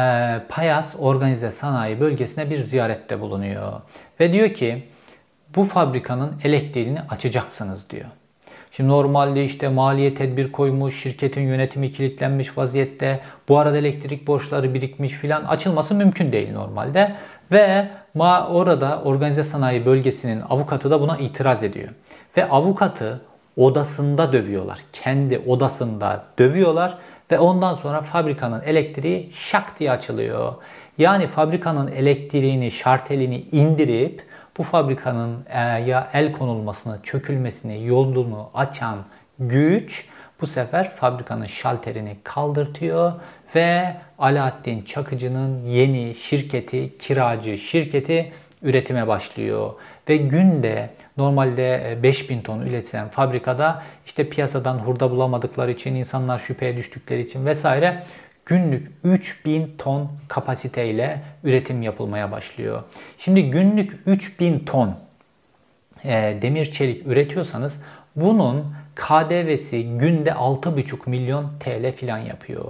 Payas Organize Sanayi Bölgesi'ne bir ziyarette bulunuyor. Ve diyor ki bu fabrikanın elektriğini açacaksınız diyor. Şimdi normalde işte maliye tedbir koymuş, şirketin yönetimi kilitlenmiş vaziyette. Bu arada elektrik borçları birikmiş filan açılması mümkün değil normalde. Ve ma orada organize sanayi bölgesinin avukatı da buna itiraz ediyor. Ve avukatı odasında dövüyorlar. Kendi odasında dövüyorlar ve ondan sonra fabrikanın elektriği şak diye açılıyor. Yani fabrikanın elektriğini, şartelini indirip bu fabrikanın e, ya el konulmasını, çökülmesini, yolunu açan güç bu sefer fabrikanın şalterini kaldırtıyor ve Alaaddin Çakıcı'nın yeni şirketi, kiracı şirketi üretime başlıyor. Ve günde normalde 5000 e, ton üretilen fabrikada işte piyasadan hurda bulamadıkları için, insanlar şüpheye düştükleri için vesaire günlük 3000 ton kapasiteyle üretim yapılmaya başlıyor. Şimdi günlük 3000 ton e, demir çelik üretiyorsanız bunun KDV'si günde 6,5 milyon TL filan yapıyor.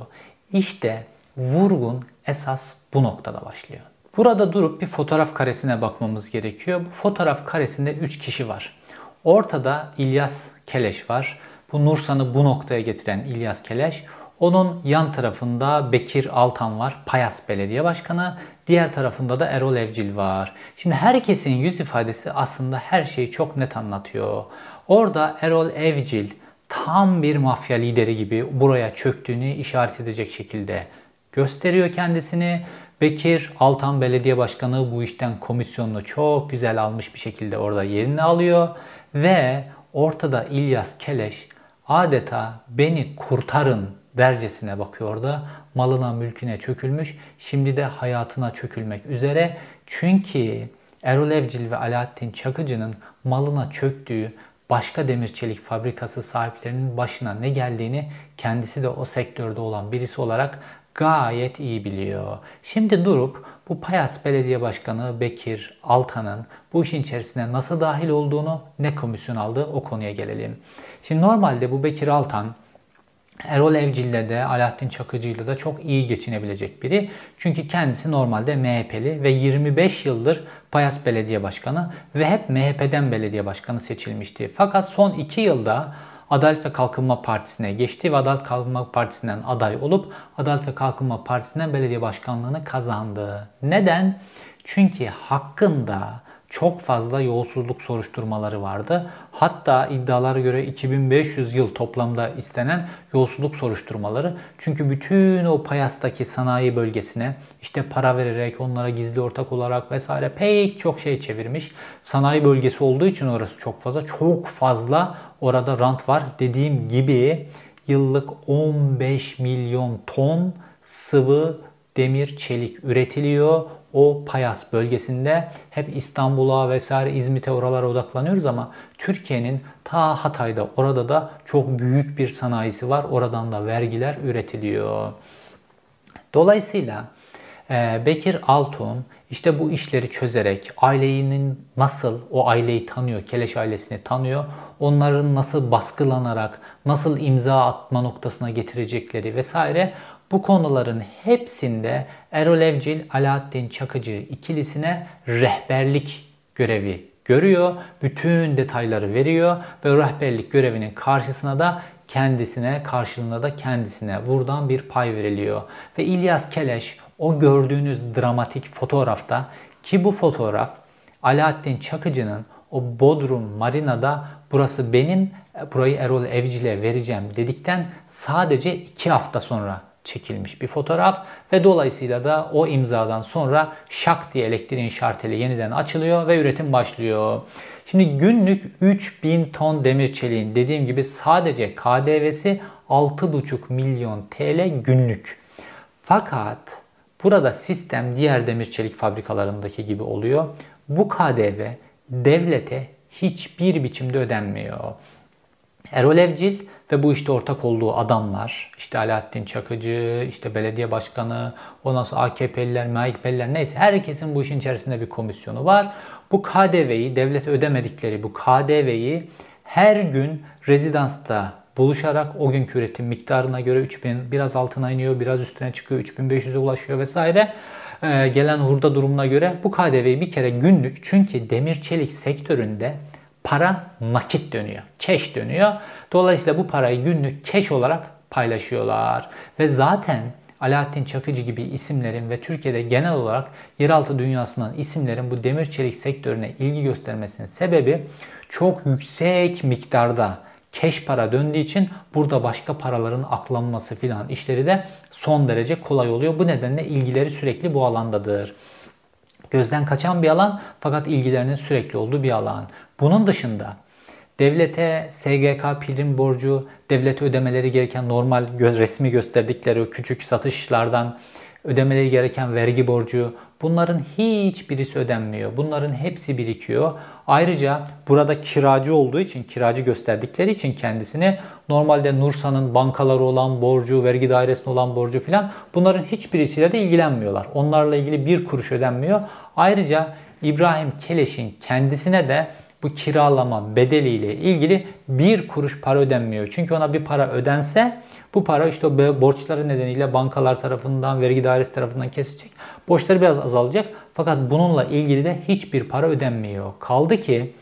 İşte vurgun esas bu noktada başlıyor. Burada durup bir fotoğraf karesine bakmamız gerekiyor. Bu fotoğraf karesinde 3 kişi var. Ortada İlyas Keleş var. Bu Nursan'ı bu noktaya getiren İlyas Keleş. Onun yan tarafında Bekir Altan var, Payas Belediye Başkanı. Diğer tarafında da Erol Evcil var. Şimdi herkesin yüz ifadesi aslında her şeyi çok net anlatıyor. Orada Erol Evcil tam bir mafya lideri gibi buraya çöktüğünü işaret edecek şekilde gösteriyor kendisini. Bekir Altan Belediye Başkanı bu işten komisyonunu çok güzel almış bir şekilde orada yerini alıyor ve ortada İlyas Keleş adeta beni kurtarın dercesine bakıyor da malına mülküne çökülmüş şimdi de hayatına çökülmek üzere. Çünkü Erol Evcil ve Alaaddin Çakıcı'nın malına çöktüğü başka demir çelik fabrikası sahiplerinin başına ne geldiğini kendisi de o sektörde olan birisi olarak gayet iyi biliyor. Şimdi durup bu Payas Belediye Başkanı Bekir Altan'ın bu işin içerisine nasıl dahil olduğunu, ne komisyon aldığı o konuya gelelim. Şimdi normalde bu Bekir Altan Erol Evcil'le de Alaaddin Çakıcı'yla da çok iyi geçinebilecek biri. Çünkü kendisi normalde MHP'li ve 25 yıldır Payas Belediye Başkanı ve hep MHP'den belediye başkanı seçilmişti. Fakat son 2 yılda Adalet ve Kalkınma Partisi'ne geçti ve Adalet Kalkınma Partisi'nden aday olup Adalet ve Kalkınma Partisi'nden belediye başkanlığını kazandı. Neden? Çünkü hakkında çok fazla yolsuzluk soruşturmaları vardı. Hatta iddialara göre 2500 yıl toplamda istenen yolsuzluk soruşturmaları. Çünkü bütün o Payas'taki sanayi bölgesine işte para vererek, onlara gizli ortak olarak vesaire pek çok şey çevirmiş. Sanayi bölgesi olduğu için orası çok fazla. Çok fazla orada rant var. Dediğim gibi yıllık 15 milyon ton sıvı demir çelik üretiliyor o Payas bölgesinde hep İstanbul'a vesaire İzmit'e oralara odaklanıyoruz ama Türkiye'nin ta Hatay'da orada da çok büyük bir sanayisi var. Oradan da vergiler üretiliyor. Dolayısıyla Bekir Altun işte bu işleri çözerek ailenin nasıl o aileyi tanıyor, Keleş ailesini tanıyor, onların nasıl baskılanarak, nasıl imza atma noktasına getirecekleri vesaire bu konuların hepsinde Erol Evcil, Alaaddin Çakıcı ikilisine rehberlik görevi görüyor. Bütün detayları veriyor ve rehberlik görevinin karşısına da kendisine, karşılığında da kendisine buradan bir pay veriliyor. Ve İlyas Keleş o gördüğünüz dramatik fotoğrafta ki bu fotoğraf Alaaddin Çakıcı'nın o Bodrum Marina'da burası benim burayı Erol Evcil'e vereceğim dedikten sadece iki hafta sonra çekilmiş bir fotoğraf ve dolayısıyla da o imzadan sonra şak diye elektriğin şarteli yeniden açılıyor ve üretim başlıyor. Şimdi günlük 3000 ton demir çeliğin dediğim gibi sadece KDV'si 6,5 milyon TL günlük. Fakat burada sistem diğer demir çelik fabrikalarındaki gibi oluyor. Bu KDV devlete hiçbir biçimde ödenmiyor. Erol Evcil ve bu işte ortak olduğu adamlar, işte Alaaddin Çakıcı, işte belediye başkanı, ondan sonra AKP'liler, MHP'liler neyse herkesin bu işin içerisinde bir komisyonu var. Bu KDV'yi, devlet ödemedikleri bu KDV'yi her gün rezidansta buluşarak o günkü üretim miktarına göre 3000 biraz altına iniyor, biraz üstüne çıkıyor, 3500'e ulaşıyor vesaire. Ee, gelen hurda durumuna göre bu KDV'yi bir kere günlük çünkü demir çelik sektöründe para nakit dönüyor. Cash dönüyor. Dolayısıyla bu parayı günlük cash olarak paylaşıyorlar. Ve zaten Alaaddin Çakıcı gibi isimlerin ve Türkiye'de genel olarak yeraltı dünyasından isimlerin bu demir çelik sektörüne ilgi göstermesinin sebebi çok yüksek miktarda keş para döndüğü için burada başka paraların aklanması filan işleri de son derece kolay oluyor. Bu nedenle ilgileri sürekli bu alandadır. Gözden kaçan bir alan fakat ilgilerinin sürekli olduğu bir alan. Bunun dışında devlete SGK prim borcu, devlete ödemeleri gereken normal resmi gösterdikleri o küçük satışlardan ödemeleri gereken vergi borcu, Bunların hiçbirisi ödenmiyor. Bunların hepsi birikiyor. Ayrıca burada kiracı olduğu için, kiracı gösterdikleri için kendisini normalde Nursa'nın bankaları olan borcu, vergi dairesine olan borcu filan bunların hiçbirisiyle de ilgilenmiyorlar. Onlarla ilgili bir kuruş ödenmiyor. Ayrıca İbrahim Keleş'in kendisine de bu kiralama bedeliyle ilgili bir kuruş para ödenmiyor. Çünkü ona bir para ödense bu para işte borçları nedeniyle bankalar tarafından, vergi dairesi tarafından kesilecek. Borçları biraz azalacak. Fakat bununla ilgili de hiçbir para ödenmiyor. Kaldı ki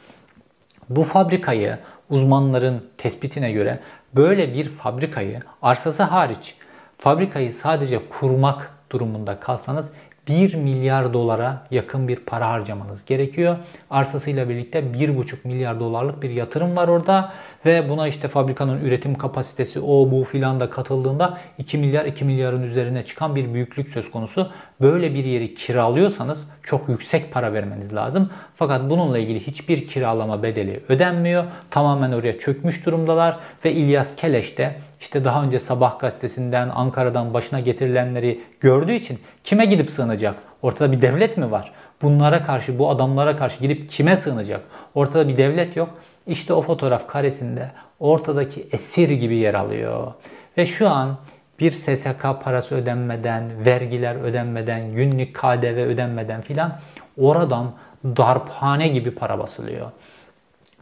bu fabrikayı uzmanların tespitine göre böyle bir fabrikayı arsası hariç fabrikayı sadece kurmak durumunda kalsanız 1 milyar dolara yakın bir para harcamanız gerekiyor. Arsasıyla birlikte 1,5 milyar dolarlık bir yatırım var orada ve buna işte fabrikanın üretim kapasitesi o bu filan da katıldığında 2 milyar 2 milyarın üzerine çıkan bir büyüklük söz konusu. Böyle bir yeri kiralıyorsanız çok yüksek para vermeniz lazım. Fakat bununla ilgili hiçbir kiralama bedeli ödenmiyor. Tamamen oraya çökmüş durumdalar ve İlyas Keleş de işte daha önce Sabah gazetesinden Ankara'dan başına getirilenleri gördüğü için kime gidip sığınacak? Ortada bir devlet mi var? Bunlara karşı, bu adamlara karşı gidip kime sığınacak? Ortada bir devlet yok. İşte o fotoğraf karesinde ortadaki esir gibi yer alıyor. Ve şu an bir SSK parası ödenmeden, vergiler ödenmeden, günlük KDV ödenmeden filan oradan darphane gibi para basılıyor.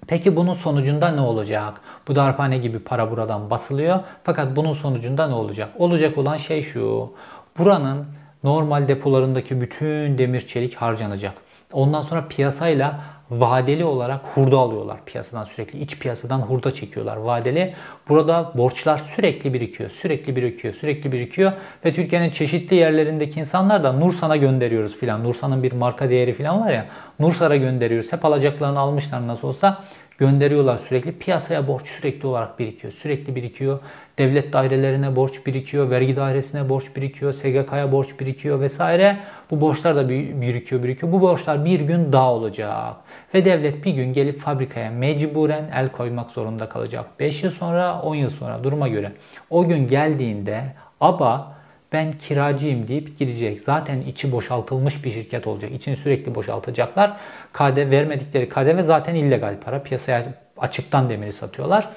Peki bunun sonucunda ne olacak? Bu darphane gibi para buradan basılıyor. Fakat bunun sonucunda ne olacak? Olacak olan şey şu. Buranın normal depolarındaki bütün demir çelik harcanacak. Ondan sonra piyasayla vadeli olarak hurda alıyorlar piyasadan sürekli. iç piyasadan hurda çekiyorlar vadeli. Burada borçlar sürekli birikiyor. Sürekli birikiyor. Sürekli birikiyor. Ve Türkiye'nin çeşitli yerlerindeki insanlar da Nursan'a gönderiyoruz filan. Nursan'ın bir marka değeri filan var ya. Nursar'a gönderiyoruz. Hep alacaklarını almışlar nasıl olsa gönderiyorlar sürekli. Piyasaya borç sürekli olarak birikiyor. Sürekli birikiyor. Devlet dairelerine borç birikiyor. Vergi dairesine borç birikiyor. SGK'ya borç birikiyor vesaire. Bu borçlar da birikiyor birikiyor. Bu borçlar bir gün daha olacak. Ve devlet bir gün gelip fabrikaya mecburen el koymak zorunda kalacak. 5 yıl sonra 10 yıl sonra duruma göre. O gün geldiğinde ABA ben kiracıyım deyip gidecek. Zaten içi boşaltılmış bir şirket olacak. İçini sürekli boşaltacaklar. KDV vermedikleri KDV zaten illegal para. Piyasaya açıktan demiri satıyorlar.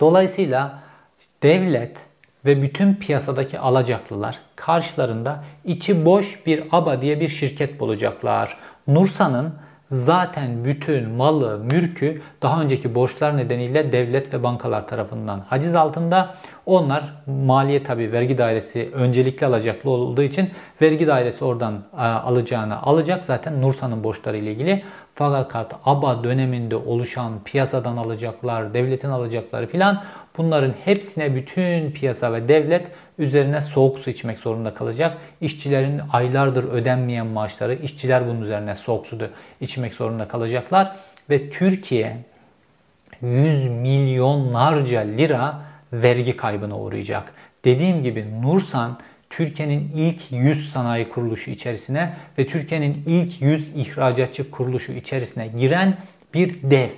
Dolayısıyla devlet ve bütün piyasadaki alacaklılar karşılarında içi boş bir ABA diye bir şirket bulacaklar. Nursa'nın zaten bütün malı, mülkü daha önceki borçlar nedeniyle devlet ve bankalar tarafından haciz altında. Onlar maliye tabi vergi dairesi öncelikli alacaklı olduğu için vergi dairesi oradan e, alacağını alacak zaten Nursa'nın borçları ile ilgili. Fakat ABA döneminde oluşan piyasadan alacaklar, devletin alacakları filan bunların hepsine bütün piyasa ve devlet üzerine soğuk su içmek zorunda kalacak. İşçilerin aylardır ödenmeyen maaşları, işçiler bunun üzerine soğuk su içmek zorunda kalacaklar. Ve Türkiye 100 milyonlarca lira vergi kaybına uğrayacak. Dediğim gibi Nursan Türkiye'nin ilk 100 sanayi kuruluşu içerisine ve Türkiye'nin ilk 100 ihracatçı kuruluşu içerisine giren bir dev.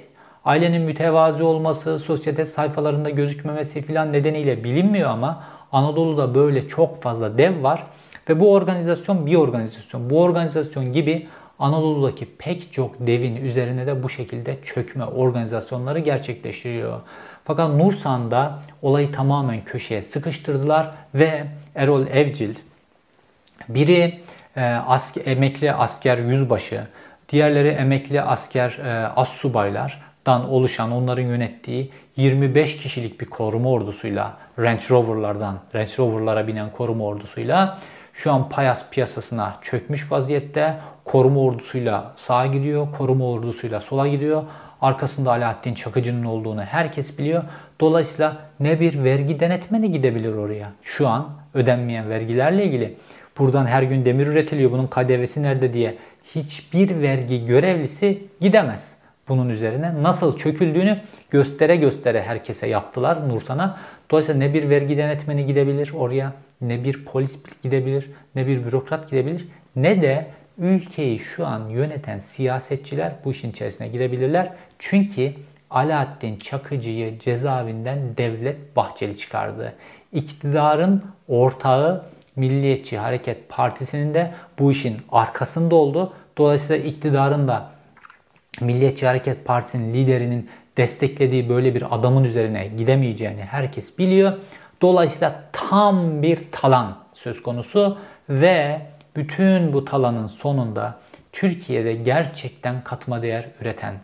Ailenin mütevazi olması, sosyete sayfalarında gözükmemesi filan nedeniyle bilinmiyor ama Anadolu'da böyle çok fazla dev var ve bu organizasyon bir organizasyon. Bu organizasyon gibi Anadolu'daki pek çok devin üzerine de bu şekilde çökme organizasyonları gerçekleştiriyor. Fakat Nursan'da olayı tamamen köşeye sıkıştırdılar ve Erol Evcil biri e, asker, emekli asker yüzbaşı, diğerleri emekli asker e, assubaylardan oluşan onların yönettiği 25 kişilik bir koruma ordusuyla Range Rover'lardan Range Rover'lara binen koruma ordusuyla şu an Payas piyasasına çökmüş vaziyette. Koruma ordusuyla sağa gidiyor, koruma ordusuyla sola gidiyor. Arkasında Alaaddin Çakıcı'nın olduğunu herkes biliyor. Dolayısıyla ne bir vergi denetmeni gidebilir oraya. Şu an ödenmeyen vergilerle ilgili. Buradan her gün demir üretiliyor. Bunun KDV'si nerede diye hiçbir vergi görevlisi gidemez. Bunun üzerine nasıl çöküldüğünü göstere göstere herkese yaptılar Nursan'a. Dolayısıyla ne bir vergi denetmeni gidebilir oraya, ne bir polis gidebilir, ne bir bürokrat gidebilir, ne de ülkeyi şu an yöneten siyasetçiler bu işin içerisine girebilirler. Çünkü Alaaddin Çakıcı'yı cezaevinden Devlet Bahçeli çıkardı. İktidarın ortağı Milliyetçi Hareket Partisi'nin de bu işin arkasında oldu. Dolayısıyla iktidarın da Milliyetçi Hareket Partisi'nin liderinin desteklediği böyle bir adamın üzerine gidemeyeceğini herkes biliyor. Dolayısıyla tam bir talan söz konusu ve bütün bu talanın sonunda Türkiye'de gerçekten katma değer üreten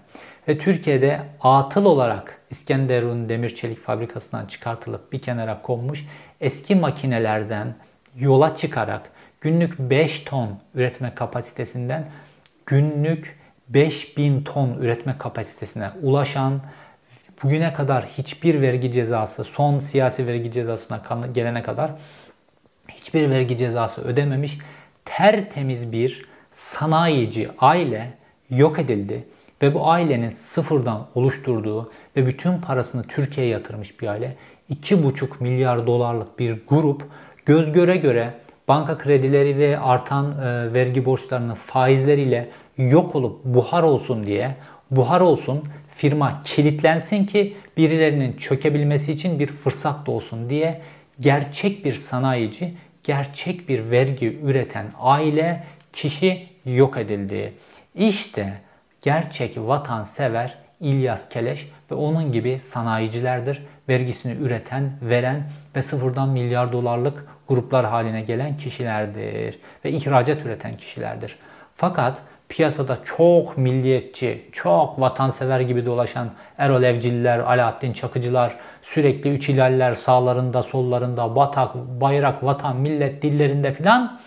ve Türkiye'de atıl olarak İskenderun Demir Çelik Fabrikası'ndan çıkartılıp bir kenara konmuş eski makinelerden yola çıkarak günlük 5 ton üretme kapasitesinden günlük 5000 ton üretme kapasitesine ulaşan bugüne kadar hiçbir vergi cezası son siyasi vergi cezasına gelene kadar hiçbir vergi cezası ödememiş tertemiz bir sanayici aile yok edildi ve bu ailenin sıfırdan oluşturduğu ve bütün parasını Türkiye'ye yatırmış bir aile 2,5 milyar dolarlık bir grup göz göre göre banka kredileri ve artan e, vergi borçlarının faizleriyle yok olup buhar olsun diye buhar olsun firma kilitlensin ki birilerinin çökebilmesi için bir fırsat da olsun diye gerçek bir sanayici, gerçek bir vergi üreten aile, kişi yok edildi. İşte gerçek vatansever İlyas Keleş ve onun gibi sanayicilerdir. Vergisini üreten, veren ve sıfırdan milyar dolarlık gruplar haline gelen kişilerdir. Ve ihracat üreten kişilerdir. Fakat piyasada çok milliyetçi, çok vatansever gibi dolaşan Erol Evciller, Alaaddin Çakıcılar, sürekli üç ilaller sağlarında, sollarında, batak, bayrak, vatan, millet dillerinde filan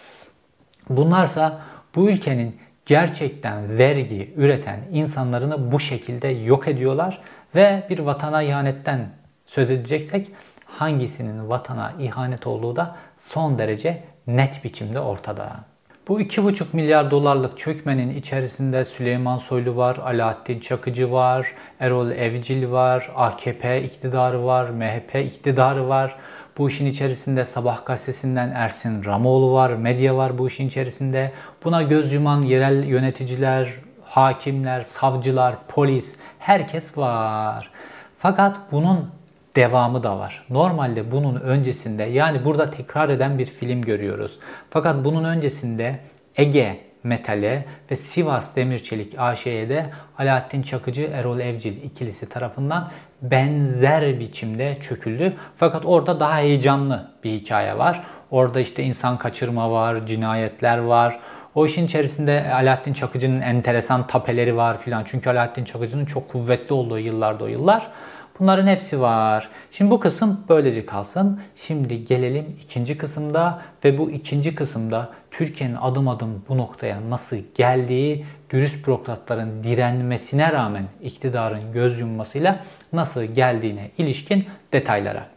bunlarsa bu ülkenin gerçekten vergi üreten insanlarını bu şekilde yok ediyorlar ve bir vatana ihanetten söz edeceksek hangisinin vatana ihanet olduğu da son derece net biçimde ortada. Bu 2,5 milyar dolarlık çökmenin içerisinde Süleyman Soylu var, Alaaddin Çakıcı var, Erol Evcil var, AKP iktidarı var, MHP iktidarı var. Bu işin içerisinde Sabah gazetesinden Ersin Ramoğlu var, medya var bu işin içerisinde. Buna göz yuman yerel yöneticiler, hakimler, savcılar, polis, herkes var. Fakat bunun devamı da var. Normalde bunun öncesinde yani burada tekrar eden bir film görüyoruz. Fakat bunun öncesinde Ege Metal'e ve Sivas Demirçelik AŞ'ye Alaaddin Çakıcı Erol Evcil ikilisi tarafından benzer biçimde çöküldü. Fakat orada daha heyecanlı bir hikaye var. Orada işte insan kaçırma var, cinayetler var. O işin içerisinde Alaaddin Çakıcı'nın enteresan tapeleri var filan. Çünkü Alaaddin Çakıcı'nın çok kuvvetli olduğu yıllarda o yıllar. Bunların hepsi var. Şimdi bu kısım böylece kalsın. Şimdi gelelim ikinci kısımda ve bu ikinci kısımda Türkiye'nin adım adım bu noktaya nasıl geldiği, dürüst bürokratların direnmesine rağmen iktidarın göz yummasıyla nasıl geldiğine ilişkin detaylara.